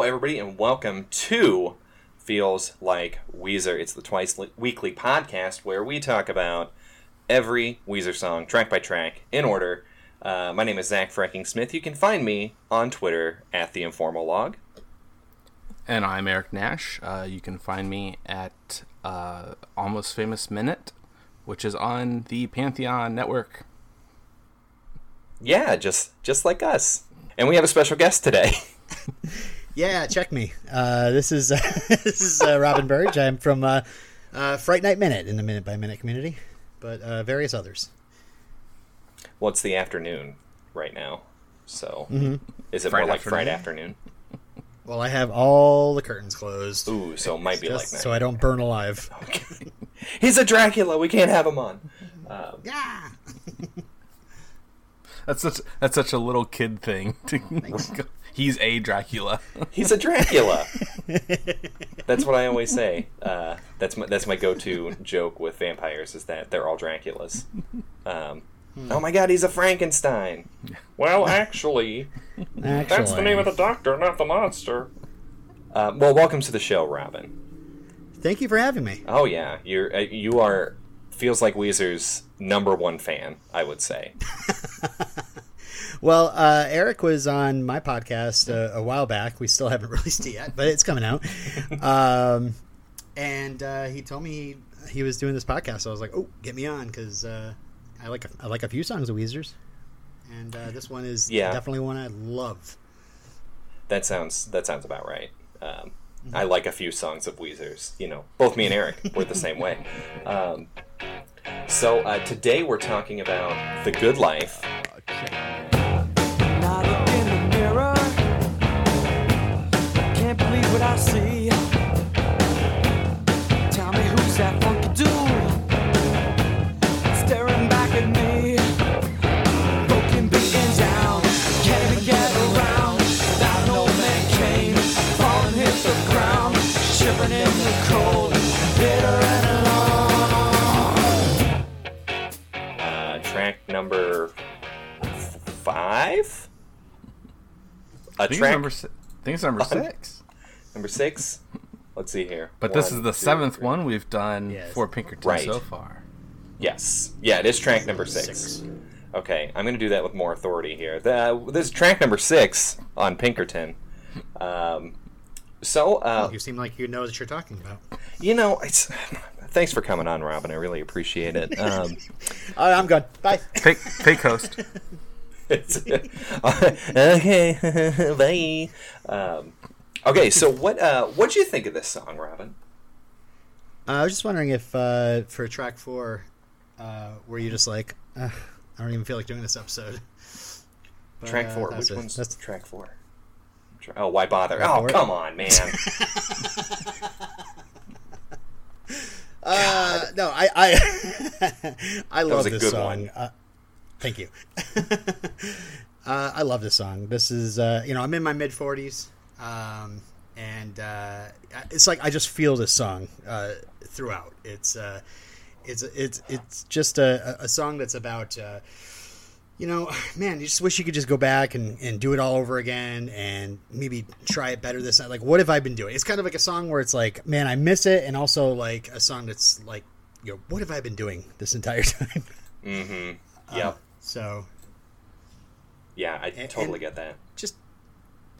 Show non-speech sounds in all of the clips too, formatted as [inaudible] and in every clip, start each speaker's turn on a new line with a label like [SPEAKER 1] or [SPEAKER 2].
[SPEAKER 1] hello, everybody, and welcome to Feels Like Weezer. It's the twice weekly podcast where we talk about every Weezer song, track by track, in order. Uh, my name is Zach Fracking Smith. You can find me on Twitter at the Informal Log.
[SPEAKER 2] And I'm Eric Nash. Uh, you can find me at uh, Almost Famous Minute, which is on the Pantheon Network.
[SPEAKER 1] Yeah, just just like us. And we have a special guest today. [laughs] [laughs]
[SPEAKER 3] Yeah, check me. Uh, this is [laughs] this is uh, Robin Burge. I'm from uh, uh, Fright Night Minute in the Minute by Minute community, but uh, various others.
[SPEAKER 1] well, it's the afternoon right now, so
[SPEAKER 3] Mm-hmm.
[SPEAKER 1] is it
[SPEAKER 2] Friday
[SPEAKER 1] more like
[SPEAKER 2] afternoon?
[SPEAKER 1] Friday afternoon?
[SPEAKER 3] Well, I have all the curtains closed,
[SPEAKER 1] Ooh, so it might be
[SPEAKER 3] just
[SPEAKER 1] like
[SPEAKER 3] so. I don't burn alive. Okay. [laughs]
[SPEAKER 1] He's a Dracula. We can't have him on.
[SPEAKER 3] Yeah. [laughs]
[SPEAKER 2] That's such that's such a little kid thing. To He's a Dracula. [laughs]
[SPEAKER 1] He's a Dracula. [laughs] that's what I always say. Uh, that's my that's my go-to joke with vampires is that they're all Draculas. Um, Oh my God, he's a Frankenstein. Well, actually,
[SPEAKER 3] Actually, that's
[SPEAKER 1] the name of the doctor, not the monster. Uh, well, welcome to the show, Robin.
[SPEAKER 3] Thank you for having me.
[SPEAKER 1] Oh yeah, you're uh, you are feels like Weezer's number one fan. I would say. [laughs]
[SPEAKER 3] Well, uh, Eric was on my podcast uh, a while back. We still haven't [laughs] released it yet, but it's coming out. Um, and uh, he told me he, he was doing this podcast. So I was like, "Oh, get me on," because uh, I like a, I like a few songs of Weezer's, and uh, this one is
[SPEAKER 1] Yeah.
[SPEAKER 3] definitely one I love.
[SPEAKER 1] That sounds that sounds about right. Um, I like a few songs of Weezer's. You know, both me and Eric were the same way. Um, so uh, today we're talking about the good life.
[SPEAKER 4] Now
[SPEAKER 2] think
[SPEAKER 1] track
[SPEAKER 2] number si- I think it's number six.
[SPEAKER 1] number six. Let's see here.
[SPEAKER 2] But this is the
[SPEAKER 1] two,
[SPEAKER 2] seventh
[SPEAKER 1] three.
[SPEAKER 2] one we've done
[SPEAKER 3] Yes.
[SPEAKER 2] for Pinkerton
[SPEAKER 1] Right.
[SPEAKER 2] so far.
[SPEAKER 1] Yes. Yeah, it is track number six.
[SPEAKER 3] Six.
[SPEAKER 1] Okay, I'm going to do that with more authority here. The, this is track number six on Pinkerton. Um, so, uh,
[SPEAKER 3] You seem like you know what you're talking about.
[SPEAKER 1] you know, it's, thanks for coming on, Robin. I really appreciate it. Um, [laughs]
[SPEAKER 3] All right, I'm good. Bye.
[SPEAKER 2] Fake fake host. [laughs]
[SPEAKER 1] it's, [laughs] okay, [laughs] bye. Um, okay, so what uh, what do you think of this song, Robin?
[SPEAKER 3] Uh, I was just wondering if uh, for track four, uh, were you just like, uh, I don't even feel like doing this episode. But,
[SPEAKER 1] Track
[SPEAKER 3] uh,
[SPEAKER 1] four. Which
[SPEAKER 3] it.
[SPEAKER 1] one's
[SPEAKER 3] That's
[SPEAKER 1] track four? Oh, why bother?
[SPEAKER 3] Track
[SPEAKER 1] Oh,
[SPEAKER 3] four?
[SPEAKER 1] come on, man. [laughs]
[SPEAKER 3] Uh, no, I I, I love
[SPEAKER 1] was a
[SPEAKER 3] this
[SPEAKER 1] good
[SPEAKER 3] song.
[SPEAKER 1] one.
[SPEAKER 3] Uh, thank you. [laughs] uh, I love this song. This is uh, you know I'm in my mid 40s, um, and uh, it's like I just feel this song uh, throughout. It's uh, it's it's it's just a, a song that's about. Uh, you know, [sighs] man, you just wish you could just go back and, and do it all over again and maybe try it better this time. Like, what have I been doing? It's kind of like a song where it's like, man, I miss it, and also like a song that's like, you know, what have I been doing this entire [laughs] time?
[SPEAKER 1] mm-hmm. Yep.
[SPEAKER 3] So,
[SPEAKER 1] Yeah, I
[SPEAKER 3] and-
[SPEAKER 1] totally
[SPEAKER 3] and-
[SPEAKER 1] get that.
[SPEAKER 3] just,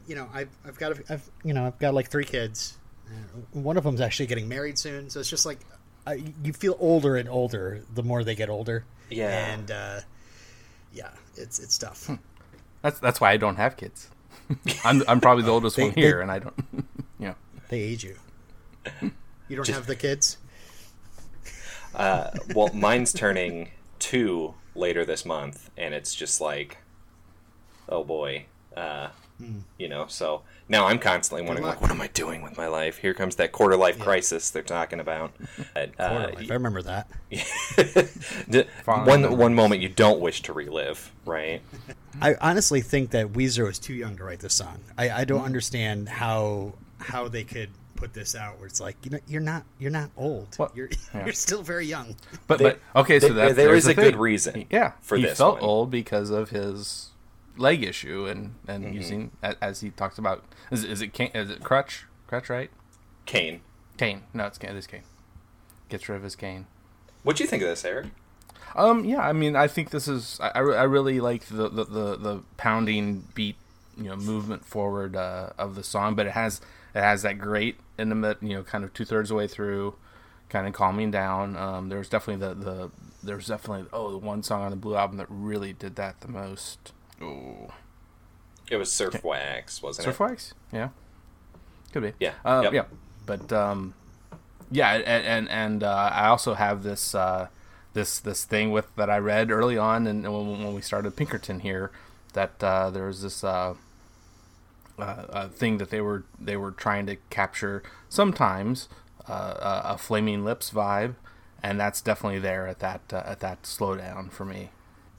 [SPEAKER 3] you know, I've, I've got, a, I've, you know, I've got like three kids. Uh, One of them's actually getting married soon, so it's just like, I, you feel older and older the more they get older.
[SPEAKER 1] Yeah.
[SPEAKER 3] and uh, yeah, it's it's tough.
[SPEAKER 2] That's that's why I don't have kids. [laughs] I'm I'm probably the oldest
[SPEAKER 3] They-
[SPEAKER 2] one here,
[SPEAKER 3] they-
[SPEAKER 2] and I don't. [laughs] You know,
[SPEAKER 3] They age you. You don't have the kids.
[SPEAKER 1] Uh, well, mine's turning two later this month, and it's just like, oh boy, uh, you know. So now I'm constantly wondering, like, what am I doing with my life? Here comes that quarter life crisis they're talking about. Uh,
[SPEAKER 3] Quarter life. I remember that. [laughs]
[SPEAKER 1] one one moment you don't wish to relive, right? [laughs]
[SPEAKER 3] I honestly think that Weezer was too young to write this song. I, I
[SPEAKER 1] Mm.
[SPEAKER 3] don't understand how how they could put this out where it's like you know you're not you're not old.
[SPEAKER 2] What?
[SPEAKER 3] You're [laughs]
[SPEAKER 2] Yeah.
[SPEAKER 3] you're still very young.
[SPEAKER 2] but
[SPEAKER 1] They-
[SPEAKER 2] but okay, so
[SPEAKER 1] they-
[SPEAKER 2] that there's
[SPEAKER 1] is
[SPEAKER 2] the
[SPEAKER 1] a good
[SPEAKER 2] thing.
[SPEAKER 1] reason
[SPEAKER 2] Yeah,
[SPEAKER 1] for
[SPEAKER 2] he
[SPEAKER 1] this
[SPEAKER 2] felt
[SPEAKER 1] one.
[SPEAKER 2] old because of his leg issue and and
[SPEAKER 1] Mm-hmm.
[SPEAKER 2] using as he talks about is, is it cane, is it crutch crutch right
[SPEAKER 1] Kane,
[SPEAKER 2] cane no it's cane it is cane gets rid of his cane
[SPEAKER 1] What do you think of this, Eric?
[SPEAKER 2] um yeah I mean I think this is I, I, I really like the, the the the pounding beat you know movement forward uh, of the song but it has it has that great intimate you know kind of two thirds of the way through kind of calming down um, there's definitely the the there's definitely oh the one song on the blue album that really did that the most oh
[SPEAKER 1] It was Surf Wax, wasn't
[SPEAKER 2] Surf
[SPEAKER 1] it?
[SPEAKER 2] Surf Wax? Yeah, could be.
[SPEAKER 1] Yeah,
[SPEAKER 2] uh,
[SPEAKER 1] yep.
[SPEAKER 2] yeah. But um, yeah, and and, and uh, I also have this uh, this this thing with that I read early on, and when, when we started Pinkerton here, that uh, there was this uh, uh, thing that they were they were trying to capture sometimes uh, a, a flaming lips vibe, and that's definitely there at that uh, at that slowdown for me.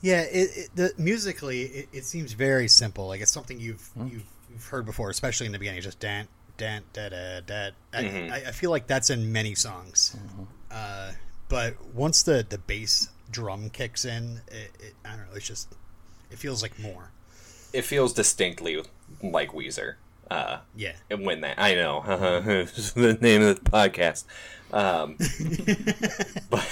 [SPEAKER 3] Yeah, it, it, the musically, it, it seems very simple. Like it's something you've
[SPEAKER 2] Hmm.
[SPEAKER 3] you've, you've heard before, especially in the beginning. Just dan dan da da da. I,
[SPEAKER 1] Mm-hmm.
[SPEAKER 3] I, I feel like that's in many songs.
[SPEAKER 2] Mm-hmm.
[SPEAKER 3] Uh, but once the the bass drum kicks in, it, it, I don't know. It's just it feels like more.
[SPEAKER 1] It feels distinctly like Weezer. Uh,
[SPEAKER 3] Yeah.
[SPEAKER 1] and when that I know [laughs] the name of the podcast. Um, [laughs] but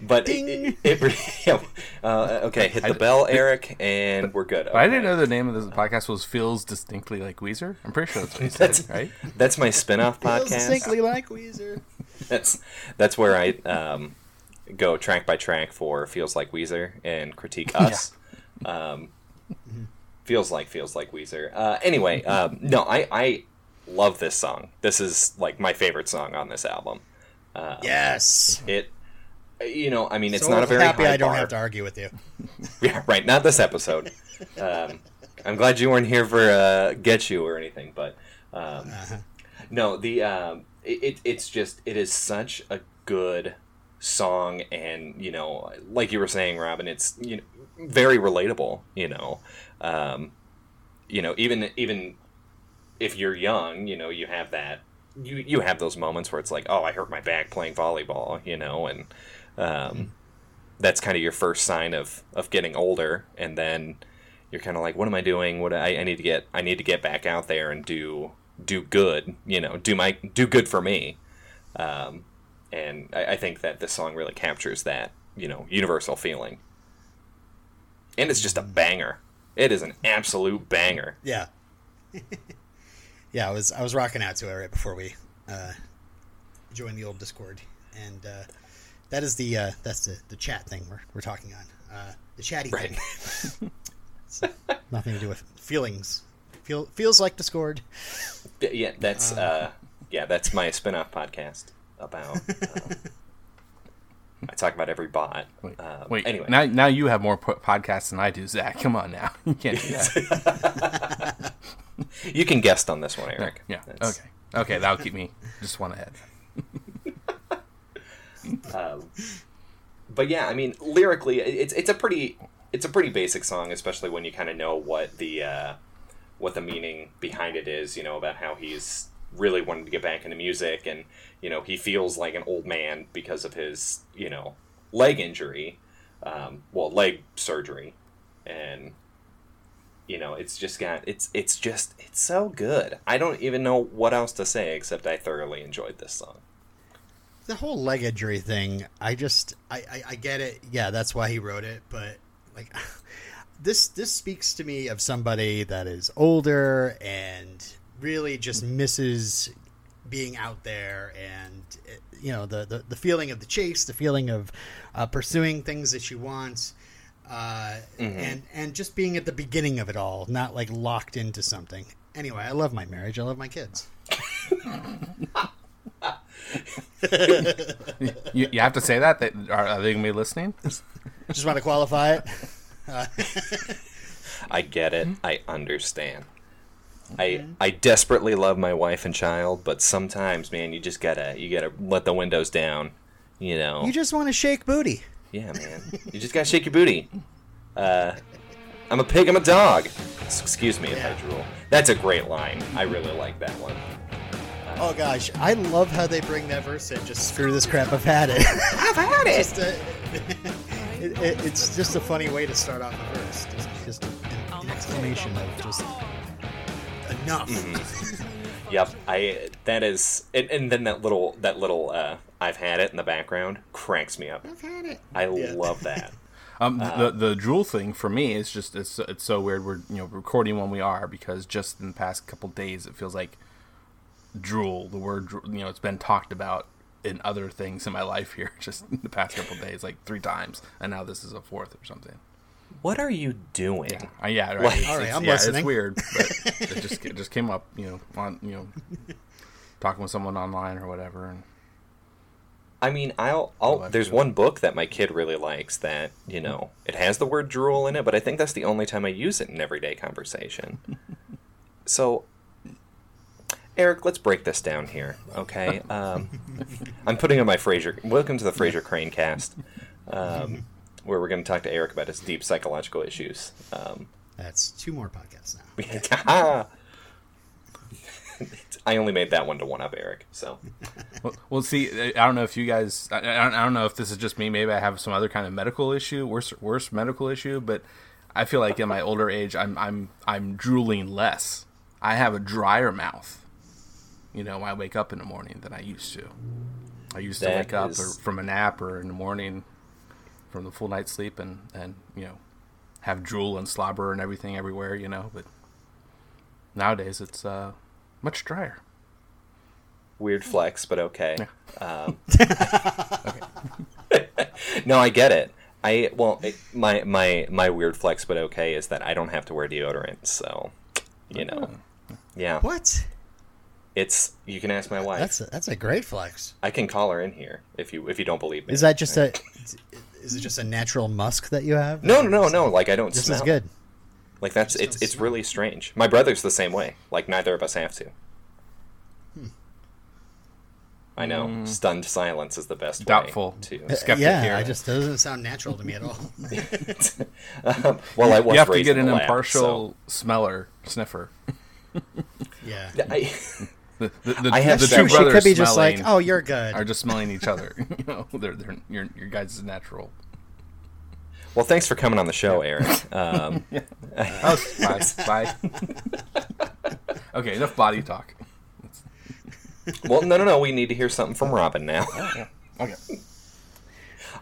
[SPEAKER 1] but it, it, it [laughs] yeah, uh, okay, hit the bell, Eric, and we're good.
[SPEAKER 2] But I didn't know the name of this podcast was "Feels Distinctly Like Weezer." I'm pretty sure that's what he
[SPEAKER 1] That's
[SPEAKER 2] said, right?
[SPEAKER 1] That's my spin-off
[SPEAKER 3] Feels
[SPEAKER 1] podcast.
[SPEAKER 3] distinctly like Weezer.
[SPEAKER 1] That's that's where I um, go track by track for feels like Weezer and critique us. Um, [laughs] feels like feels like Weezer. Uh, anyway, um, no, I I love this song. This is like my favorite song on this album.
[SPEAKER 3] Yes.
[SPEAKER 1] It, you know, I mean, it's
[SPEAKER 3] so
[SPEAKER 1] not a very
[SPEAKER 3] happy I don't
[SPEAKER 1] bar.
[SPEAKER 3] have to argue with you. [laughs]
[SPEAKER 1] Yeah, right. Not this episode. Um, I'm glad you weren't here for uh, get you or anything, but um, no, the um, it, it it's just it is such a good song, and you know, like you were saying, Robin, it's you know very relatable. You know, um, you know, even even if you're young, you know, you have that. You, you have those moments where it's like, oh, I hurt my back playing volleyball, you know, and um, that's kind of your first sign of of getting older and then you're kind of like what am i doing what I, I need to get i need to get back out there and do do good you know do my do good for me um, and I, I think that this song really captures that you know universal feeling and it's just a banger it is an absolute banger
[SPEAKER 3] Yeah. [laughs] yeah, I was I was rocking out to it right before we uh, joined the old Discord, and uh, that is the uh, that's the, the chat thing we're, we're talking on uh, the chatty
[SPEAKER 1] Right. [laughs]
[SPEAKER 3] thing. Nothing to do with feelings. Feel feels like Discord.
[SPEAKER 1] yeah that's uh, yeah that's my spin-off podcast about uh, [laughs] i talk about every bot
[SPEAKER 2] Wait,
[SPEAKER 1] um,
[SPEAKER 2] wait.
[SPEAKER 1] anyway
[SPEAKER 2] now now you have more po- podcasts than I do, Zach. Come on now, [laughs] you can't do that. [laughs]
[SPEAKER 1] You can guest on this one, Eric.
[SPEAKER 2] yeah.
[SPEAKER 1] That's-
[SPEAKER 2] Okay. Okay, that'll keep me just one ahead.
[SPEAKER 1] But yeah, I mean, lyrically, it's it's a pretty it's a pretty basic song, especially when you kind of know what the uh, what the meaning behind it is. You know about how he's really wanted to get back into music, and you know he feels like an old man because of his you know leg injury, um, well leg surgery, and you know it's just got it's it's just it's so good. I don't even know what else to say except I thoroughly enjoyed this song.
[SPEAKER 3] The whole leg injury thing, I just I, I, I get it. Yeah, that's why he wrote it, but like [laughs] this this speaks to me of somebody that is older and really just misses being out there and eh, you know the, the, the feeling of the chase the feeling of uh, pursuing things that you want uh, and and just being at the beginning of it all not like locked into something anyway i love my marriage i love my kids [laughs]
[SPEAKER 2] You, you have to say that. That are, are they gonna be listening?
[SPEAKER 3] just want to qualify it [laughs] [laughs]
[SPEAKER 1] I get it. I understand. I I desperately love my wife and child, but sometimes, man, you just gotta you gotta let the windows down. You know.
[SPEAKER 3] you just want to shake booty
[SPEAKER 1] yeah, man. You just gotta shake your booty. Uh, I'm a pig. I'm a dog. Excuse me if I drool. That's a great line. I really like that one.
[SPEAKER 3] Oh gosh, I love how they bring that verse in. Just screw this crap. I've had it. I've had it. Just a, [laughs] it, it. It's just a funny way to start off a verse. Just, just an exclamation of just enough.
[SPEAKER 1] Mm-hmm. [laughs] Yep, I that is, and, and then that little that little uh, I've had it in the background cracks me up.
[SPEAKER 3] I've had it.
[SPEAKER 1] I
[SPEAKER 3] Yeah.
[SPEAKER 1] love that. [laughs]
[SPEAKER 2] Um, the the drool thing for me is just it's it's so weird. We're you know recording when we are because just in the past couple days it feels like drool. The word you know it's been talked about in other things in my life here [laughs] just in the past couple days like three times, and now this is a fourth or something.
[SPEAKER 1] What are you doing?
[SPEAKER 2] Uh, yeah, right.
[SPEAKER 1] Like-
[SPEAKER 2] It's,
[SPEAKER 3] All right,
[SPEAKER 2] it's-
[SPEAKER 3] I'm
[SPEAKER 2] yeah,
[SPEAKER 3] listening.
[SPEAKER 2] It's weird, but it [laughs] just it just came up, you know, on you know, talking with someone online or whatever, and
[SPEAKER 1] I mean, I'll, I'll
[SPEAKER 2] I'll
[SPEAKER 1] there's one book that my kid really likes that you know it has the word drool in it, but I think that's the only time I use it in everyday conversation. [laughs] so, Eric, let's break this down here, okay? [laughs] Um, I'm putting on my Frasier. Welcome to the Frasier Crane cast, um, where we're going to talk to Eric about his deep psychological issues. Um,
[SPEAKER 3] That's two more podcasts now. [laughs]
[SPEAKER 1] I only made that one to one up Eric, so [laughs]
[SPEAKER 2] Well, well, see, I I don't know if you guys, I, I don't- I don't know if this is just me. Maybe I have some other kind of medical issue, worse, worse medical issue. But I feel like in my older age, I'm, I'm, I'm drooling less. I have a drier mouth. You know, when I wake up in the morning than I used to. I used to
[SPEAKER 1] That
[SPEAKER 2] wake up
[SPEAKER 1] is-
[SPEAKER 2] or from a nap or in the morning from the full night's sleep and, and you know, have drool and slobber and everything everywhere. You know, but nowadays it's uh, much drier.
[SPEAKER 1] weird flex, but okay. Um, [laughs] [laughs] no, I get it. I well, it, my my my weird flex, but okay, is that I don't have to wear deodorant, so you know, yeah,
[SPEAKER 3] What?
[SPEAKER 1] it's you can ask my wife.
[SPEAKER 3] That's a, that's a great flex.
[SPEAKER 1] I can call her in here if you if you don't believe me.
[SPEAKER 3] Is that just a? Is it just a natural musk that you have?
[SPEAKER 1] no, no, no, no? Like I don't
[SPEAKER 3] This
[SPEAKER 1] smell.
[SPEAKER 3] is good.
[SPEAKER 1] Like that's it's
[SPEAKER 3] don't
[SPEAKER 1] it's
[SPEAKER 3] smell.
[SPEAKER 1] really strange. My brother's the same way. Like neither of us have to.
[SPEAKER 3] Hmm.
[SPEAKER 1] I know. Stunned silence is the best
[SPEAKER 2] Doubtful.
[SPEAKER 1] way to.
[SPEAKER 2] Skeptic
[SPEAKER 3] yeah,
[SPEAKER 2] here.
[SPEAKER 3] I just doesn't sound natural to me at all. [laughs] [laughs]
[SPEAKER 1] Um, well, I was
[SPEAKER 2] you have to get an
[SPEAKER 1] lab,
[SPEAKER 2] impartial smeller sniffer.
[SPEAKER 3] yeah.
[SPEAKER 1] I,
[SPEAKER 2] The, the, the,
[SPEAKER 1] I have
[SPEAKER 2] the two
[SPEAKER 1] she
[SPEAKER 3] she could be just like, oh, you're good.
[SPEAKER 2] are just smelling each other. [laughs] you know, they're, they're your your guys is natural.
[SPEAKER 1] well, thanks for coming on the show, Eric. [laughs] Um, [laughs]
[SPEAKER 2] Oh, bye, bye. okay, enough body talk.
[SPEAKER 1] well, no, no, no. We need to hear something from Robin now.
[SPEAKER 2] Okay.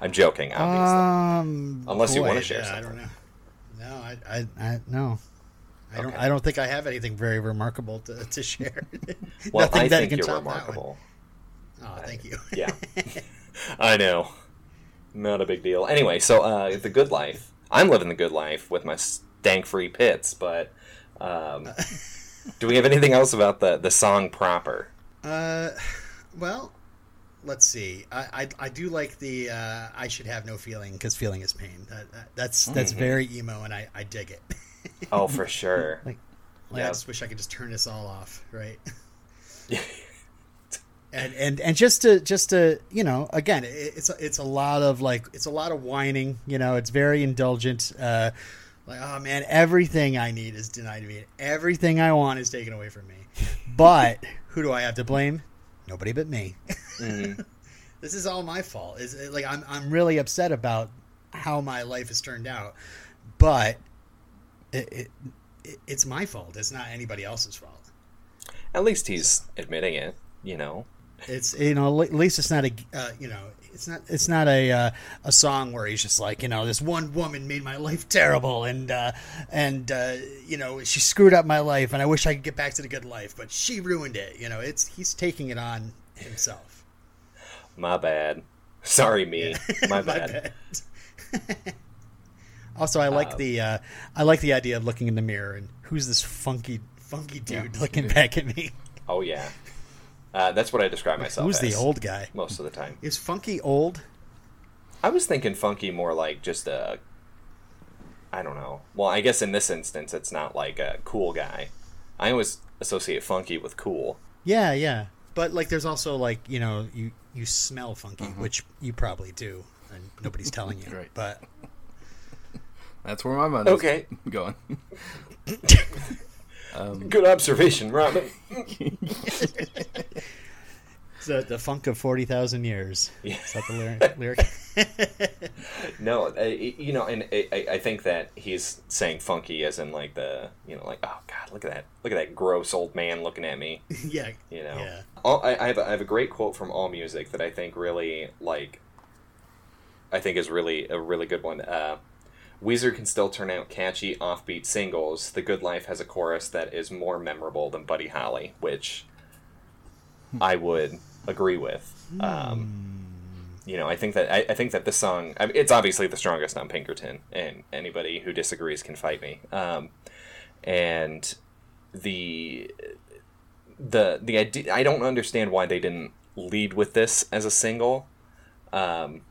[SPEAKER 1] I'm joking, obviously.
[SPEAKER 3] Um,
[SPEAKER 1] Unless you wanna share
[SPEAKER 3] yeah, I don't know. No, I, I, I no. I don't.
[SPEAKER 1] Okay.
[SPEAKER 3] I don't think I have anything very remarkable to, to share. [laughs]
[SPEAKER 1] well,
[SPEAKER 3] Nothing
[SPEAKER 1] I
[SPEAKER 3] that
[SPEAKER 1] think
[SPEAKER 3] can
[SPEAKER 1] you're
[SPEAKER 3] top that one.
[SPEAKER 1] remarkable.
[SPEAKER 3] Oh, thank you. [laughs]
[SPEAKER 1] Yeah, [laughs] I know. Not a big deal. Anyway, so uh, the good life. I'm living the good life with my stank-free pits, but um, do we have anything else about the the song proper?
[SPEAKER 3] Uh, well, let's see. I I, I do like the uh, I should have no feeling because feeling is pain. That, that, that's that's
[SPEAKER 1] Mm-hmm.
[SPEAKER 3] very emo, and I, I dig it. [laughs]
[SPEAKER 1] Oh, for sure.
[SPEAKER 3] Like, like I just wish I could just turn this all off, right? [laughs] and and and just to just to you know again it, it's a, it's a lot of like it's a lot of whining you know it's very indulgent uh like oh man everything i need is denied to me everything i want is taken away from me but who do i have to blame nobody but me
[SPEAKER 1] Mhm. [laughs]
[SPEAKER 3] this is all my fault is like i'm i'm really upset about how my life has turned out but it, it, it it's my fault it's not anybody else's fault
[SPEAKER 1] At least he's admitting it. You know.
[SPEAKER 3] it's you know at least it's not a uh, you know it's not it's not a uh, a song where he's just like you know this one woman made my life terrible and uh, and uh, you know she screwed up my life and I wish I could get back to the good life but she ruined it you know it's he's taking it on himself
[SPEAKER 1] My bad. Sorry, me. [laughs] My bad. [laughs]
[SPEAKER 3] also I like
[SPEAKER 1] Um,
[SPEAKER 3] the uh, I like the idea of looking in the mirror and who's this funky funky dude looking back at me
[SPEAKER 1] Oh yeah. Uh, that's what I describe myself
[SPEAKER 3] who's the old guy
[SPEAKER 1] most of the time.
[SPEAKER 3] is funky old
[SPEAKER 1] I was thinking funky more like just a. I don't know. Well, I guess in this instance, it's not like a cool guy. I always associate funky with cool.
[SPEAKER 3] Yeah, yeah. But like there's also like, you know, you you smell funky, which you probably do and nobody's telling you. [laughs]
[SPEAKER 2] Right.
[SPEAKER 3] But
[SPEAKER 2] That's where my mind
[SPEAKER 1] Okay.
[SPEAKER 2] is [laughs] going. [laughs]
[SPEAKER 1] Good observation, Robin. [laughs]
[SPEAKER 3] the, the funk of 40,000 years.
[SPEAKER 1] Yeah.
[SPEAKER 3] Is that the lyric? lyric?
[SPEAKER 1] No, uh, you know, and I, I- I think that he's saying funky as in like the, you know, like oh god, look at that, look at that gross old man looking at me.
[SPEAKER 3] yeah.
[SPEAKER 1] You know,
[SPEAKER 3] Yeah.
[SPEAKER 1] All, I, I have a, I have a great quote from All Music that I think really like. I think is really a really good one. Uh, Weezer can still turn out catchy, offbeat singles. The Good Life has a chorus that is more memorable than Buddy Holly, which I would agree with. Um, you know, I think that I, I think that this song, I mean, it's obviously the strongest on Pinkerton, and anybody who disagrees can fight me. Um, and the the the idea, I don't understand why they didn't lead with this as a single. Um,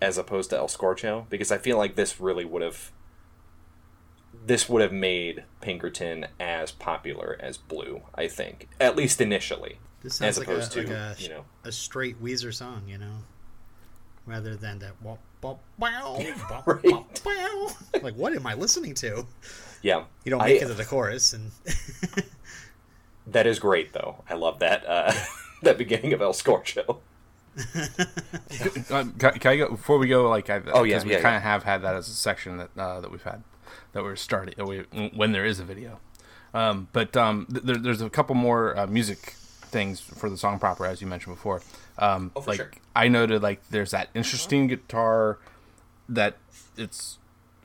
[SPEAKER 1] as opposed to El Scorcho because I feel like this really would have this would have made Pinkerton as popular as Blue, I think. At least initially.
[SPEAKER 3] This
[SPEAKER 1] as
[SPEAKER 3] sounds like,
[SPEAKER 1] opposed
[SPEAKER 3] a,
[SPEAKER 1] to,
[SPEAKER 3] like a,
[SPEAKER 1] you know.
[SPEAKER 3] a straight Weezer song, you know, rather than that. Wop, bop, wow, [laughs] bop,
[SPEAKER 1] Right.
[SPEAKER 3] bop, wow. Like, what am I listening to?
[SPEAKER 1] Yeah.
[SPEAKER 3] You don't make
[SPEAKER 1] I-
[SPEAKER 3] it to the chorus, and [laughs]
[SPEAKER 1] That is great though. I love that uh [laughs] that beginning of El Scorcho.
[SPEAKER 2] Uh, [laughs] can, can I go before we go? Like, I,
[SPEAKER 1] Oh, yeah,
[SPEAKER 2] 'cause we
[SPEAKER 1] yeah,
[SPEAKER 2] kind
[SPEAKER 1] yeah.
[SPEAKER 2] of have had that as a section that uh, that we've had that we're starting that we, when there is a video. Um, but um, th- there, there's a couple more uh, music things for the song proper, as you mentioned before. Um,
[SPEAKER 1] Oh, for
[SPEAKER 2] like
[SPEAKER 1] sure.
[SPEAKER 2] I noted, like there's that interesting guitar that it's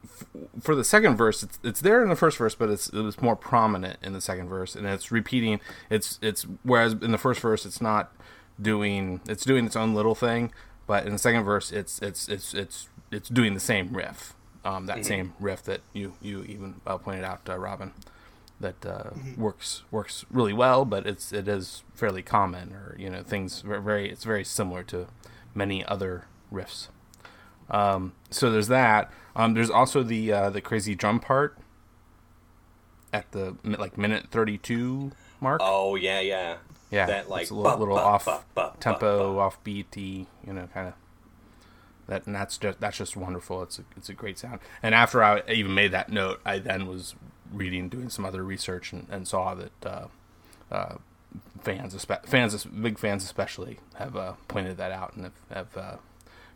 [SPEAKER 2] f- for the second verse. It's, it's there in the first verse, but it's it was more prominent in the second verse, and it's repeating. It's it's whereas in the first verse it's not doing it's doing its own little thing, but in the second verse it's it's it's it's it's doing the same riff, um, that same riff that you you even uh, pointed out, uh, Robin, that uh, works works really well, but it's it is fairly common, or you know things ver- very it's very similar to many other riffs. Um, so there's that. Um, there's also the uh, the crazy drum part at the like minute 32 mark.
[SPEAKER 1] Oh yeah, yeah.
[SPEAKER 2] Yeah,
[SPEAKER 1] That like
[SPEAKER 2] it's a little, little off tempo, off beaty, you know, kind of. That and that's just that's just wonderful. It's a it's a great sound. And after I even made that note, I then was reading, doing some other research, and, and saw that uh, uh, fans, fans, big fans especially, have uh, pointed that out and have, have uh,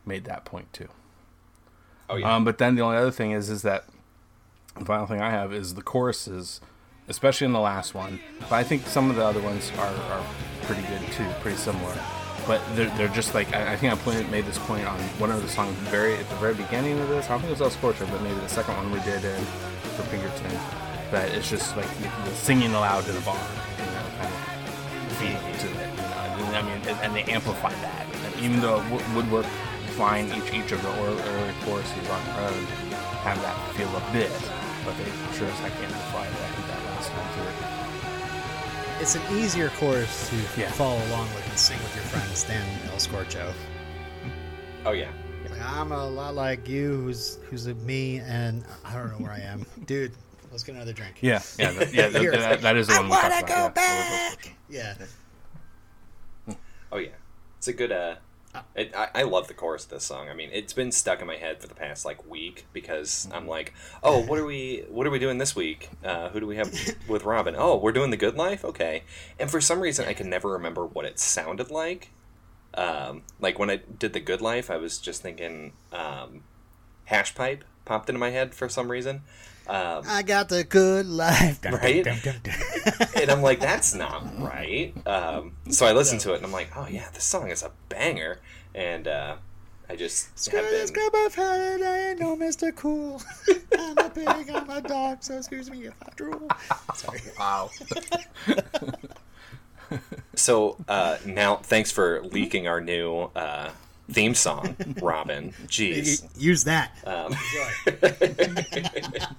[SPEAKER 2] made that point too.
[SPEAKER 1] Oh yeah.
[SPEAKER 2] Um, but then the only other thing is, is that the final thing I have is the choruses, especially in the last one. But I think some of the other ones are, are pretty good too, pretty similar. But they're, they're just like I, I think I pointed, made this point on one of the songs very at the very beginning of this. I don't think it was El Scorcho, but maybe the second one we did in for Pinkerton. That it's just like the, singing aloud to the bar, you know, kind of feed to it. You know? I mean, and, they amplify that. And even though it would, would work fine, each each of the early, choruses on their own have that feel a bit, but they sure as heck amplify that that last time through.
[SPEAKER 3] it's an easier chorus to
[SPEAKER 2] Yeah.
[SPEAKER 3] follow along with and sing with your friends than El Scorcho.
[SPEAKER 1] oh yeah.
[SPEAKER 3] Like, I'm a lot like you, who's who's a me, and I don't know where I am, [laughs] dude. Let's get another drink.
[SPEAKER 2] Yeah, yeah, that, yeah. that- [laughs] that- that is the
[SPEAKER 3] I
[SPEAKER 2] one we
[SPEAKER 3] wanna go
[SPEAKER 2] about. yeah.
[SPEAKER 3] back. Yeah,
[SPEAKER 1] Oh yeah. It's a good uh it, I, I love the chorus of this song. I mean, it's been stuck in my head for the past like week because I'm like, oh, what are we, what are we doing this week? Uh, who do we have [laughs] with Robin? Oh, we're doing the Good Life, okay. And for some reason, I can never remember what it sounded like. Um, like when I did the Good Life, I was just thinking um, hash pipe popped into my head for some reason. Um,
[SPEAKER 3] I got the good life. Dum, dum,
[SPEAKER 1] Right? [laughs] and I'm like, that's not right. Um, so I listened to it and I'm like, oh yeah, this song is a banger. And uh, I just have
[SPEAKER 3] Screw this
[SPEAKER 1] been.
[SPEAKER 3] grub of head, I ain't no Mr. Cool. [laughs] I'm a pig, I'm a dog, so excuse me if I drool. Sorry.
[SPEAKER 2] Wow. [laughs]
[SPEAKER 1] So uh, now, thanks for leaking our new uh, theme song, Robin. Jeez. [laughs]
[SPEAKER 3] Use that.
[SPEAKER 1] Um, [laughs]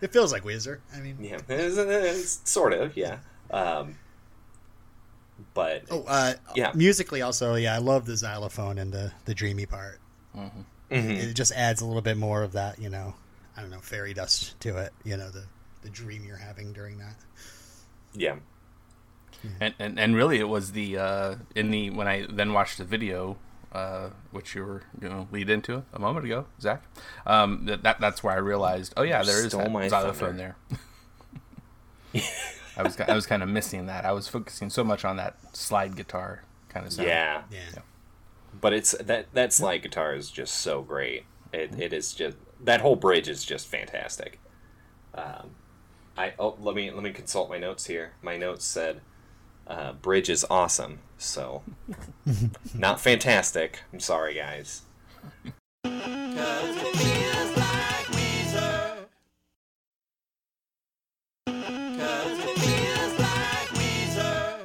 [SPEAKER 3] It feels like Weezer. I mean,
[SPEAKER 1] yeah, it's, it's sort of, yeah. Um, but
[SPEAKER 3] oh, uh,
[SPEAKER 1] Yeah.
[SPEAKER 3] musically also, yeah, I love the xylophone and the, the dreamy part.
[SPEAKER 1] mhm.
[SPEAKER 3] It just adds a little bit more of that, you know, I don't know, fairy dust to it, you know, the, the dream you're having during that.
[SPEAKER 1] yeah,
[SPEAKER 2] and, and and really it was the uh, in the when I then watched the video, uh, which you were you know lead into a moment ago, Zach. Um, that, that that's where I realized, oh yeah, there is
[SPEAKER 1] Stole
[SPEAKER 2] that
[SPEAKER 1] my
[SPEAKER 2] xylophone
[SPEAKER 1] thunder.
[SPEAKER 2] there. [laughs] I was I was kind of missing that. I was focusing so much on that slide guitar kind of sound.
[SPEAKER 1] Yeah,
[SPEAKER 3] Yeah.
[SPEAKER 1] but it's that that slide guitar is just so great. It, it is just that whole bridge is just fantastic. Um, I oh let me let me consult my notes here. My notes said uh, bridge is awesome. So not fantastic. I'm sorry, guys.
[SPEAKER 4] Cause it feels like Weezer. Cause it feels like Weezer.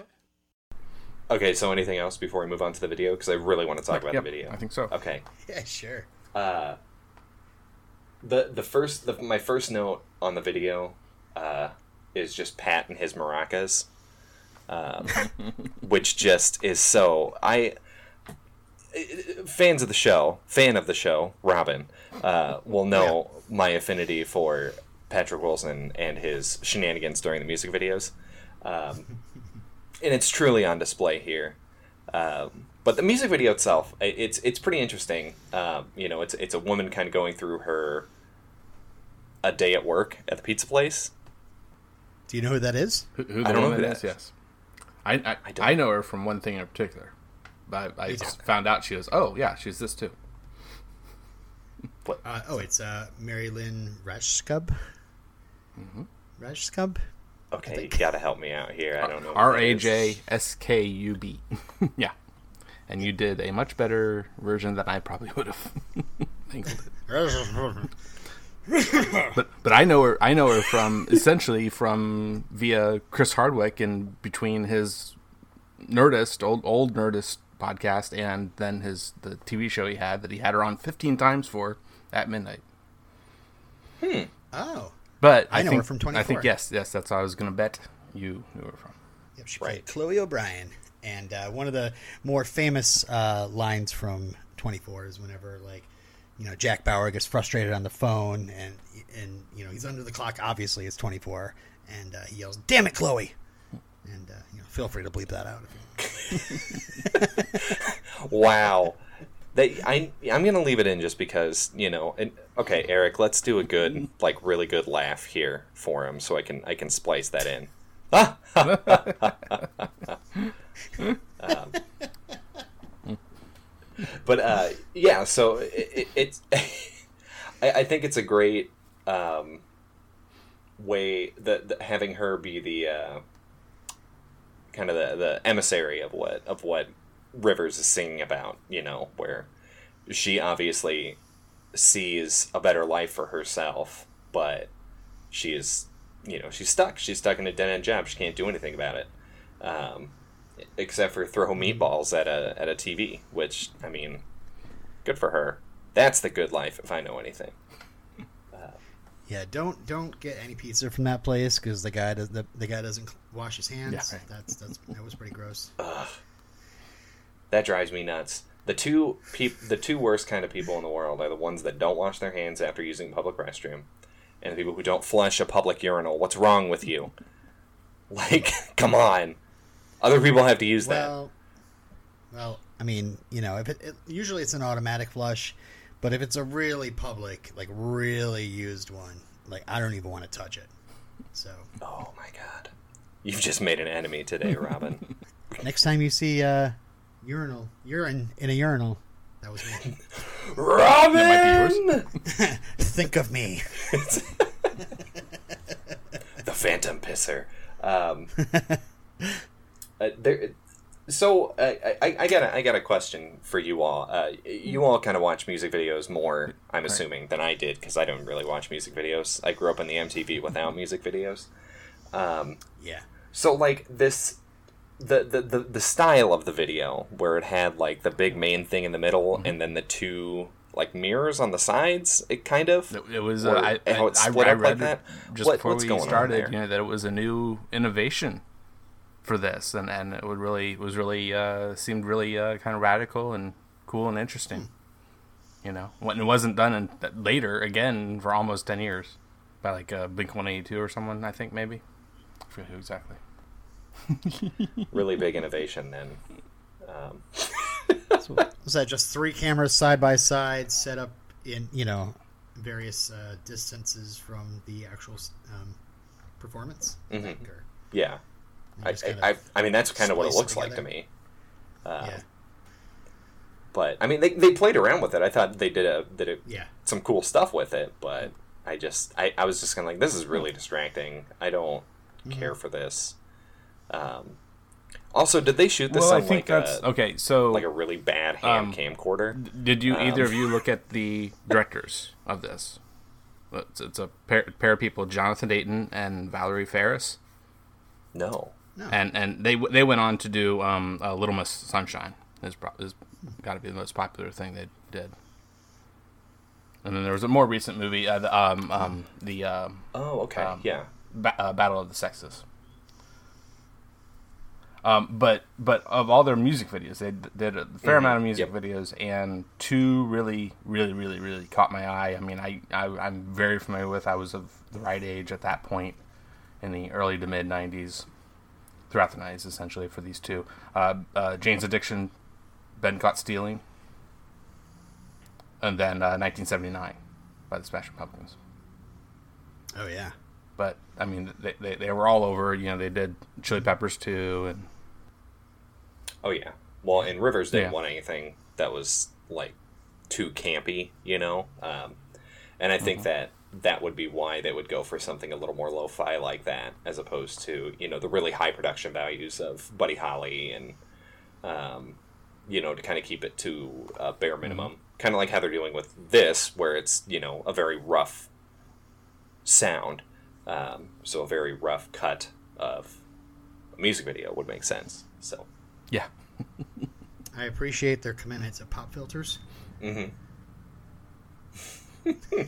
[SPEAKER 1] Okay, so anything else before we move on to the video? Because I really want to talk about
[SPEAKER 2] Yep,
[SPEAKER 1] the video.
[SPEAKER 2] I think so.
[SPEAKER 1] Okay.
[SPEAKER 3] Yeah, sure.
[SPEAKER 1] Uh, the the first the, my first note on the video uh, is just Pat and his maracas, um, which just is so I fans of the show fan of the show Robin uh, will know my affinity for Patrick Wilson and his shenanigans during the music videos, um, and it's truly on display here. Um, but the music video itself, it's it's pretty interesting. Um, you know, it's it's a woman kind of going through her a day at work at the pizza place.
[SPEAKER 3] Do you know who that is?
[SPEAKER 2] Who, who
[SPEAKER 1] I
[SPEAKER 2] the
[SPEAKER 1] don't know
[SPEAKER 2] woman
[SPEAKER 1] who
[SPEAKER 2] is?
[SPEAKER 1] that
[SPEAKER 2] Yes, I I,
[SPEAKER 1] I
[SPEAKER 2] I,
[SPEAKER 1] don't.
[SPEAKER 2] know her from one thing in particular. But I, I just found out she was. Oh yeah, she's this too.
[SPEAKER 3] Uh, oh, it's uh, Mary Lynn Rajskub.
[SPEAKER 2] Mm-hmm.
[SPEAKER 3] Rajskub?
[SPEAKER 1] Okay, you gotta help me out here. I don't know. who
[SPEAKER 2] R
[SPEAKER 1] that
[SPEAKER 2] A
[SPEAKER 1] is.
[SPEAKER 2] J S K U B. [laughs] Yeah, and you did a much better version than I probably would have. [laughs] Angled it. But but I know her. I know her from [laughs] essentially from via Chris Hardwick and between his Nerdist old old Nerdist podcast and then his the TV show he had that he had her on 15 times for at midnight. Hmm.
[SPEAKER 3] Oh.
[SPEAKER 2] But
[SPEAKER 3] I
[SPEAKER 2] I,
[SPEAKER 3] know
[SPEAKER 2] think,
[SPEAKER 3] her from
[SPEAKER 2] I think yes, yes, that's how I was gonna bet you knew her from.
[SPEAKER 3] Yep, she
[SPEAKER 1] Right.
[SPEAKER 3] played Chloe O'Brien. And uh, one of the more famous uh, lines from 24 is whenever, like, you know, Jack Bauer gets frustrated on the phone and, and you know, he's under the clock. Obviously, it's 24. And uh, he yells, Damn it, Chloe! And, uh, you know, feel free to bleep that out. If you [laughs]
[SPEAKER 1] Wow. They, I, I'm gonna leave it in just because you know. And, okay, Eric, let's do a good, like, really good laugh here for him, so I can I can splice that in. [laughs] [laughs] Um, but uh, yeah, so it, it, it's. [laughs] I, I think it's a great um, way that, that having her be the uh, kind of the, the emissary of what of what Rivers is singing about, you know, where she obviously sees a better life for herself, but she is, you know, she's stuck. She's stuck in a dead end job. She can't do anything about it, um, except for throw meatballs at a at a TV. Which I mean, good for her. That's the good life, if I know anything.
[SPEAKER 3] Uh, yeah, don't don't get any pizza from that place because the guy does the, the guy doesn't wash his hands.
[SPEAKER 2] Yeah, right.
[SPEAKER 3] That's that's that was pretty gross.
[SPEAKER 1] That drives me nuts. The two peop- the two worst kind of people in the world are the ones that don't wash their hands after using a public restroom, and the people who don't flush a public urinal. What's wrong with you? Like, [laughs] come on. Other people have to use that.
[SPEAKER 3] Well, well, I mean, you know, if it, it usually it's an automatic flush, but if it's a really public, like really used one, like I don't even want to touch it. So
[SPEAKER 1] Oh my god. You've just made an enemy today, Robin. [laughs]
[SPEAKER 3] next time you see uh, urinal urine in a urinal, that was me.
[SPEAKER 1] Robin!
[SPEAKER 2] That might be [laughs]
[SPEAKER 3] Think of me. [laughs]
[SPEAKER 1] the Phantom Pisser. Um, uh, there, so uh, I, I got a, I got a question for you all. Uh, you all kind of watch music videos more, I'm assuming, than I did because I don't really watch music videos. I grew up in the MTV without [laughs] music videos. Um,
[SPEAKER 3] Yeah.
[SPEAKER 1] so like this, the, the the the style of the video where it had like the big main thing in the middle and then the two like mirrors on the sides. It kind of
[SPEAKER 2] It, it was. Uh, I,
[SPEAKER 1] how
[SPEAKER 2] I,
[SPEAKER 1] it's
[SPEAKER 2] I,
[SPEAKER 1] split
[SPEAKER 2] I
[SPEAKER 1] up like
[SPEAKER 2] read
[SPEAKER 1] that?
[SPEAKER 2] it just
[SPEAKER 1] What-
[SPEAKER 2] before we
[SPEAKER 1] going
[SPEAKER 2] started. You know that it was a new innovation for this, and and it would really was really uh, seemed really uh, kind of radical and cool and interesting. You know, when it wasn't done in, later again for almost ten years by like uh, Blink One Eighty Two or someone. I think maybe. I forget who exactly. [laughs]
[SPEAKER 1] really big innovation then. Um, [laughs]
[SPEAKER 3] Was that just three cameras side by side, set up in you know various uh, distances from the actual um, performance? I
[SPEAKER 1] Mhm.
[SPEAKER 3] think, or-
[SPEAKER 1] Yeah. I, I, I, I mean, that's kind of what it
[SPEAKER 3] splice it
[SPEAKER 1] looks like to me. Uh,
[SPEAKER 3] yeah,
[SPEAKER 1] But I mean, they, they played around with it. I thought they did a did a,
[SPEAKER 3] yeah.
[SPEAKER 1] some cool stuff with it, but I just I, I was just kind of like, this is really distracting. I don't
[SPEAKER 3] Mm-hmm.
[SPEAKER 1] care for this. Um, also, did they shoot this
[SPEAKER 2] well, I
[SPEAKER 1] on
[SPEAKER 2] think
[SPEAKER 1] like
[SPEAKER 2] that's
[SPEAKER 1] a
[SPEAKER 2] okay. So,
[SPEAKER 1] like a really bad hand
[SPEAKER 2] Um,
[SPEAKER 1] camcorder?
[SPEAKER 2] did you either
[SPEAKER 1] um,
[SPEAKER 2] of you look at the [laughs] directors of this? It's, it's a pair, pair of people, Jonathan Dayton and Valerie Faris,
[SPEAKER 1] No.
[SPEAKER 3] No.
[SPEAKER 2] and and they they went on to do um, uh, Little Miss Sunshine. Is pro- is got to be the most popular thing they did. And then there was a more recent movie, uh, the um, um, the um,
[SPEAKER 1] Oh, okay.
[SPEAKER 2] Um,
[SPEAKER 1] yeah.
[SPEAKER 2] ba- uh, Battle of the Sexes. Um, but but of all their music videos, they did a fair amount of music
[SPEAKER 1] Yep.
[SPEAKER 2] videos, and two really, really, really, really caught my eye. I mean, I, I I'm very familiar with. I was of the right age at that point, in the early to mid '90s, throughout the '90s, essentially for these two. Uh, uh, Jane's Addiction, Been Caught Stealing, and then uh, 1979 by the Smashing Pumpkins
[SPEAKER 3] Oh yeah.
[SPEAKER 2] but I mean, they, they, they were all over. You know, they did Chili Peppers too, and
[SPEAKER 1] Oh yeah. Well, and Rivers didn't
[SPEAKER 2] Yeah.
[SPEAKER 1] want anything that was like too campy, you know. Um, and I think that that would be why they would go for something a little more lo-fi like that, as opposed to you know the really high production values of Buddy Holly and um, you know to kind of keep it to a bare minimum, kind of like how they're doing with this, where it's you know a very rough sound, um, so a very rough cut of a music video would make sense. So.
[SPEAKER 2] yeah, [laughs]
[SPEAKER 3] I appreciate their commitment to pop filters.
[SPEAKER 1] Mm-hmm. [laughs]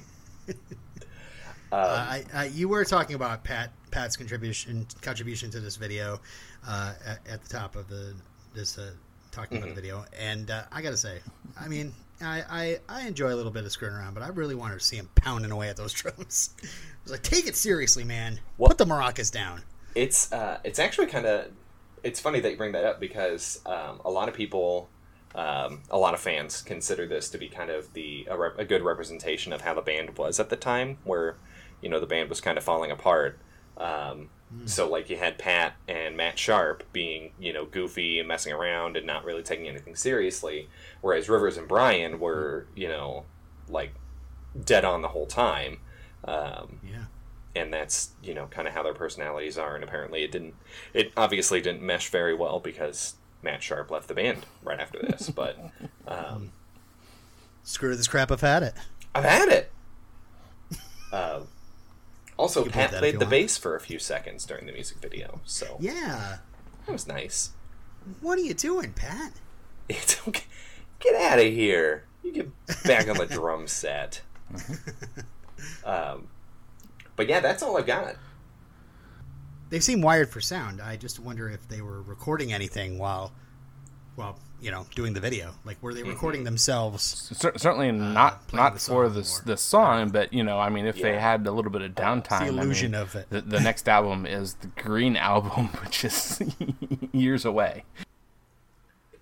[SPEAKER 3] Uh, I, I, you were talking about Pat Pat's contribution contribution to this video uh, at, at the top of the this uh, talking about the video, and uh, I gotta say, I mean, I, I I enjoy a little bit of screwing around, but I really wanted to see him pounding away at those [laughs] drums. I was like, take it seriously, man.
[SPEAKER 1] Well-
[SPEAKER 3] Put the maracas down.
[SPEAKER 1] It's uh, it's actually kind of it's funny that you bring that up because um, a lot of people, um, a lot of fans consider this to be kind of the a, rep- a good representation of how the band was at the time, where you know the band was kind of falling apart. Um, So like you had Pat and Matt Sharp being you know goofy and messing around and not really taking anything seriously, whereas Rivers and Brian were you know like dead on the whole time. Um,
[SPEAKER 3] Yeah.
[SPEAKER 1] and that's you know kind of how their personalities are and apparently it didn't it obviously didn't mesh very well because matt sharp left the band right after this [laughs] but um,
[SPEAKER 3] Screw this crap. I've had it.
[SPEAKER 1] i've had it [laughs] uh, also
[SPEAKER 3] can
[SPEAKER 1] pat
[SPEAKER 3] put that if
[SPEAKER 1] played the
[SPEAKER 3] want.
[SPEAKER 1] bass for a few seconds during the music video so
[SPEAKER 3] Yeah.
[SPEAKER 1] that was nice
[SPEAKER 3] What are you doing, Pat? [laughs]
[SPEAKER 1] it's okay get out of here you get back on the drum set [laughs] um, but yeah that's all i've got
[SPEAKER 3] They seem wired for sound. I just wonder if they were recording anything while, while you know, doing the video. Like, were they recording themselves?
[SPEAKER 2] Cer- certainly not
[SPEAKER 3] playing
[SPEAKER 2] not
[SPEAKER 3] the
[SPEAKER 2] for this
[SPEAKER 3] or-
[SPEAKER 2] this song, but you know, I mean, if they had a little bit of downtime, I
[SPEAKER 3] illusion
[SPEAKER 2] mean,
[SPEAKER 3] of it.
[SPEAKER 2] The, the next album is the Green [laughs] album, which is [laughs] years away.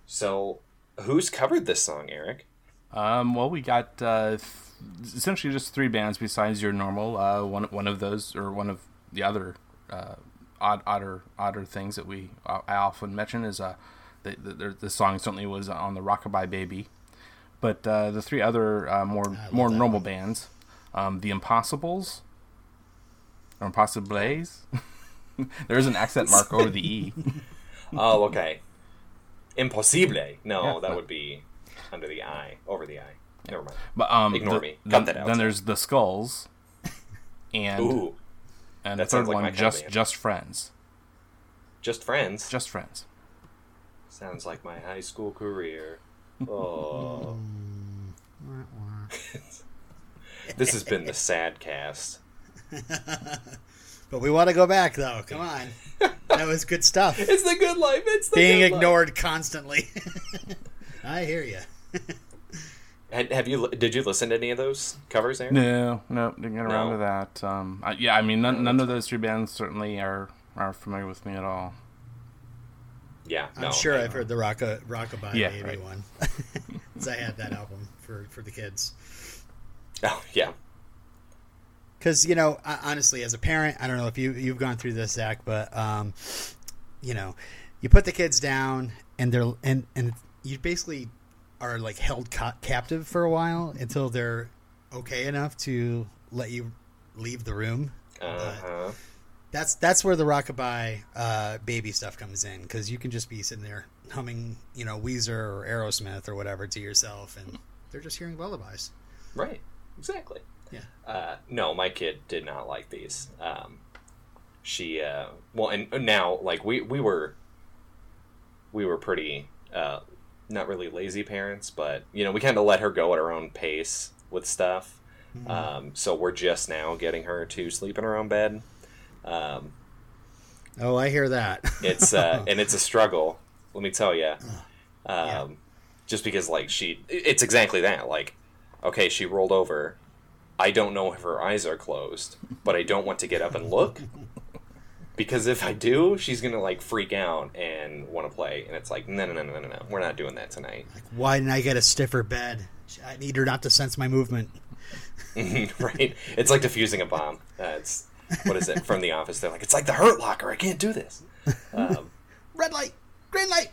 [SPEAKER 1] so who's covered this song eric
[SPEAKER 2] Um, well, we got uh, th- essentially just three bands besides your normal. Uh, one one of those, or one of the other uh, odd, odder odder things that we uh, I often mention is uh, the, the the song certainly was on the Rockabye Baby, but uh, the three other uh, more more
[SPEAKER 3] that
[SPEAKER 2] normal bands, um, the Impossibles, or Impossibles. [laughs] there is an accent mark over the e. [laughs]
[SPEAKER 1] Oh, okay. Impossible. No,
[SPEAKER 2] Yeah.
[SPEAKER 1] that would be under the eye, over the eye. Never mind.
[SPEAKER 2] But um,
[SPEAKER 1] Ignore
[SPEAKER 2] the-
[SPEAKER 1] me. Cut
[SPEAKER 2] Then,
[SPEAKER 1] that out.
[SPEAKER 2] then there's the Skulls, and
[SPEAKER 1] Ooh,
[SPEAKER 2] and the third
[SPEAKER 1] like
[SPEAKER 2] one just just friends.
[SPEAKER 1] just friends.
[SPEAKER 2] Just friends.
[SPEAKER 1] Sounds like my high school career. Oh, [laughs] this has been the sad cast. [laughs]
[SPEAKER 3] But we want to go back, though. Come on. That was good stuff.
[SPEAKER 1] It's the good life. It's the
[SPEAKER 3] Being
[SPEAKER 1] good life.
[SPEAKER 3] ignored constantly. [laughs] I hear you.
[SPEAKER 1] Had, have you? Did you listen to any of those covers, Aaron?
[SPEAKER 2] No, no, didn't get around
[SPEAKER 1] No.
[SPEAKER 2] to that. Um, I, yeah, I mean, none, none of those three bands certainly are are familiar with me at all.
[SPEAKER 1] Yeah,
[SPEAKER 3] I'm
[SPEAKER 1] no,
[SPEAKER 3] sure I've heard the rock Rockabye
[SPEAKER 2] Yeah,
[SPEAKER 3] Baby
[SPEAKER 2] right.
[SPEAKER 3] one. [laughs] 'Cause I had that album for, for the kids.
[SPEAKER 1] Oh, yeah.
[SPEAKER 3] because you know, honestly, as a parent, I don't know if you you've gone through this, Zach, but um, you know, you put the kids down, and they're and and you basically are like held ca- captive for a while until they're okay enough to let you leave the room.
[SPEAKER 1] Uh-huh.
[SPEAKER 3] That's that's where the rockabye uh, baby stuff comes in because you can just be sitting there humming, you know, Weezer or Aerosmith or whatever to yourself, and they're just hearing lullabies.
[SPEAKER 1] Right. Exactly.
[SPEAKER 3] Yeah.
[SPEAKER 1] Uh, no, my kid did not like these. Um, she uh, well, and now like we we were we were pretty uh, not really lazy parents, but you know we kind of let her go at her own pace with stuff. Um, so we're just now getting her to sleep in her own bed. Um,
[SPEAKER 3] Oh, I hear that.
[SPEAKER 1] it's uh, [laughs] and it's a struggle. Let me tell you. Um,
[SPEAKER 3] Yeah.
[SPEAKER 1] Just because like she, it's exactly that. Like, okay, she rolled over. I don't know if her eyes are closed, but I don't want to get up and look because if I do, she's gonna like freak out and want to play. And it's like, no, no, no, no, no, no, we're not doing that tonight.
[SPEAKER 3] Why didn't I get a stiffer bed? I need her not to sense my movement. [laughs]
[SPEAKER 1] right? It's like defusing a bomb. Uh, it's what is it from The Office? They're like, it's like the Hurt Locker. I can't do this. Um, [laughs]
[SPEAKER 3] Red light, green light.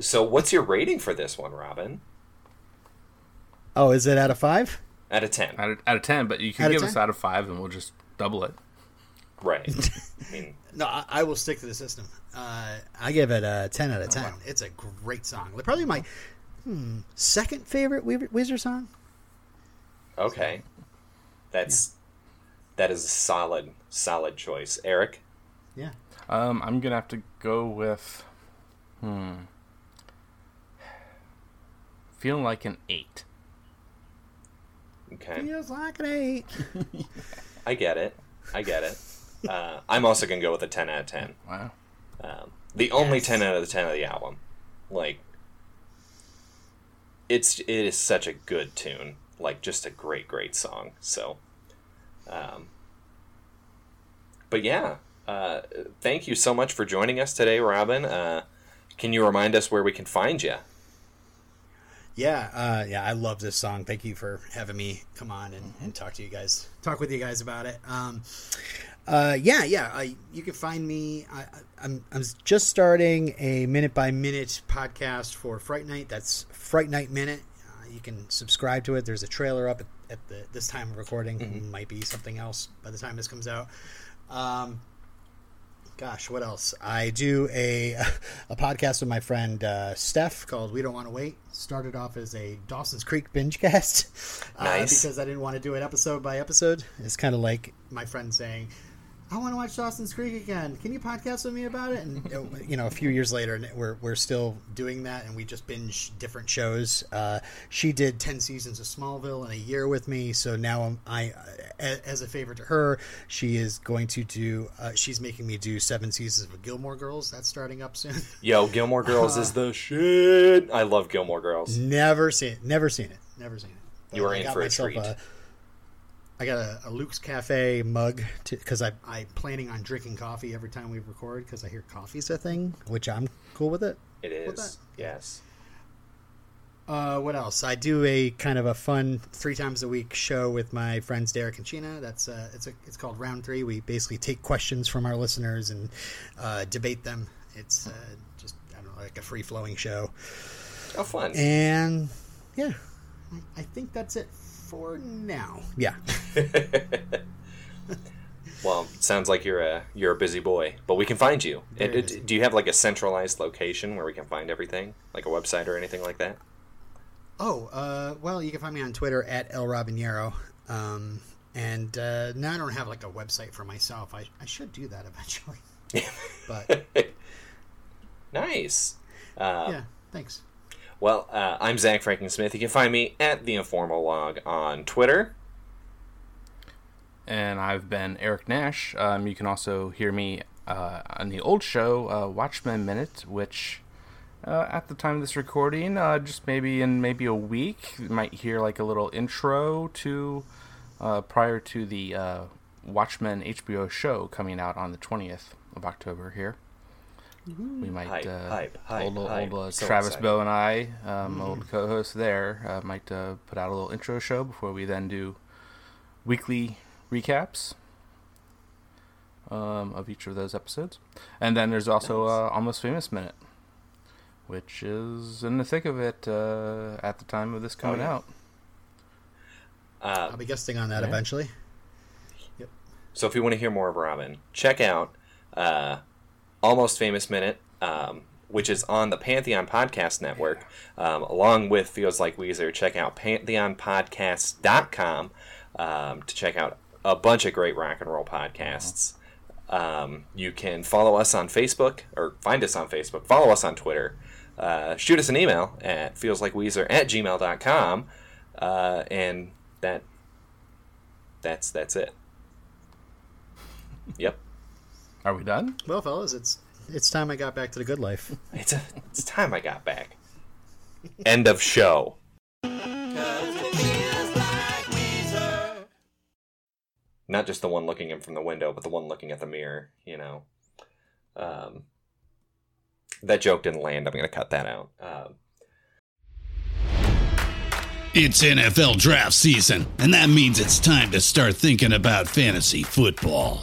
[SPEAKER 1] so, what's your rating for this one, Robin?
[SPEAKER 3] Oh, is it out of five?
[SPEAKER 1] Out of ten,
[SPEAKER 2] Out of, out of ten, but you can
[SPEAKER 3] Out
[SPEAKER 2] give
[SPEAKER 3] 10?
[SPEAKER 2] us out of five, and we'll just double it.
[SPEAKER 1] right? [laughs] I mean,
[SPEAKER 3] No, I, I will stick to the system. Uh, I give it a ten out of ten. It's a great song. Probably my hmm, second favorite Weezer Weezer song.
[SPEAKER 1] okay, that's that is a solid, solid choice, Eric.
[SPEAKER 3] Yeah.
[SPEAKER 2] Um, I'm gonna have to go with, hmm, feeling like an eight.
[SPEAKER 1] Okay,
[SPEAKER 3] Feels like an eight.
[SPEAKER 1] I get it. I get it. Uh, I'm also gonna go with a ten out of ten.
[SPEAKER 2] Wow.
[SPEAKER 1] Um, the only
[SPEAKER 3] Yes.
[SPEAKER 1] ten out of the ten of the album, like, it's it is such a good tune, like just a great, great song. So, um, but yeah, uh, thank you so much for joining us today, Robin. Uh, can you remind us where we can find you?
[SPEAKER 3] Yeah, uh, yeah, I love this song. Thank you for having me come on and, and talk to you guys, talk with you guys about it. Um, uh, yeah, yeah, I, you can find me. I, I'm, I'm just starting a minute by minute podcast for Fright Night. That's Fright Night Minute. Uh, you can subscribe to it. There's a trailer up at, at the, this time of recording. Might be something else by the time this comes out. Um, gosh, what else? I do a [laughs] a podcast with my friend uh, Steph called "We Don't Want to Wait." Started off as a Dawson's Creek binge cast, [laughs] uh,
[SPEAKER 1] Nice.
[SPEAKER 3] because I didn't want to do it episode by episode. It's kind of like my friend saying. I want to watch Dawson's Creek again. Can you podcast with me about it? And uh, you know, a few years later, and we're we're still doing that, and we just binge different shows. Uh, she did ten seasons of Smallville in a year with me, so now I'm, I, a- as a favor to her, she is going to do. Uh, she's making me do seven seasons of Gilmore Girls. That's starting up soon.
[SPEAKER 1] Yo, Gilmore Girls is the shit. I love Gilmore Girls.
[SPEAKER 3] never seen it. Never seen it. Never seen it.
[SPEAKER 1] You are in for a treat.
[SPEAKER 3] I got a, a Luke's Cafe mug because I I'm planning on drinking coffee every time we record because I hear coffee's a thing, which I'm cool with it.
[SPEAKER 1] It is, Yes.
[SPEAKER 3] Uh, what else? I do a kind of a fun three times a week show with my friends Derek and Sheena. That's uh, it's a it's called Round Three. We basically take questions from our listeners and uh, debate them. It's uh, just I don't know like a free flowing show.
[SPEAKER 1] Oh, fun.
[SPEAKER 3] And yeah, I, I think that's it for now. Yeah. [laughs]
[SPEAKER 1] Well, sounds like you're a you're a busy boy, but we can find you. It- it- do you have like a centralized location where we can find everything, like a website or anything like that?
[SPEAKER 3] Oh, uh, well, you can find me on Twitter at El Robinero. Um, and uh, now I don't have like a website for myself. I, I should do that eventually. [laughs] But
[SPEAKER 1] nice. Uh,
[SPEAKER 3] yeah, thanks.
[SPEAKER 1] Well, uh, I'm Zach Franken-Smith. You can find me at the Informal Log on Twitter.
[SPEAKER 2] And I've been Eric Nash. Um, you can also hear me uh, on the old show, uh, Watchmen Minute, which uh, at the time of this recording, uh, just maybe in maybe a week, you might hear like a little intro to uh, prior to the uh, Watchmen HBO show coming out on the 20th of October here. We might
[SPEAKER 1] Hype,
[SPEAKER 2] uh,
[SPEAKER 1] hype, hype,
[SPEAKER 2] old, old,
[SPEAKER 1] hype.
[SPEAKER 2] uh,
[SPEAKER 1] So
[SPEAKER 2] Travis
[SPEAKER 1] excited.
[SPEAKER 2] Bow and I, um, old co-host there, uh, might uh, put out a little intro show before we then do weekly recaps um, of each of those episodes, and then there's also uh, almost famous minute, which is in the thick of it uh, at the time of this coming
[SPEAKER 1] yeah.
[SPEAKER 2] out.
[SPEAKER 1] Uh,
[SPEAKER 3] I'll be guesting on that
[SPEAKER 2] Yeah.
[SPEAKER 3] eventually.
[SPEAKER 1] So if you want to hear more of Robin, check out uh, Almost Famous Minute, um, which is on the Pantheon Podcast Network, um, along with Feels Like Weezer. Check out pantheonpodcast.com um, to check out a bunch of great rock and roll podcasts. Um, you can follow us on Facebook, or find us on Facebook, follow us on Twitter, uh, shoot us an email at feelslikeweezer at gmail.com, uh, and that that's that's it. Yep.
[SPEAKER 2] Are we done?
[SPEAKER 3] Well, fellas, it's it's time I got back to the good life.
[SPEAKER 1] It's a, it's time I got back. End of show. Not just the one looking in from the window, but the one looking at the mirror. You know, um, that joke didn't land. I'm gonna cut that out. Um,
[SPEAKER 5] It's NFL draft season, and that means it's time to start thinking about fantasy football.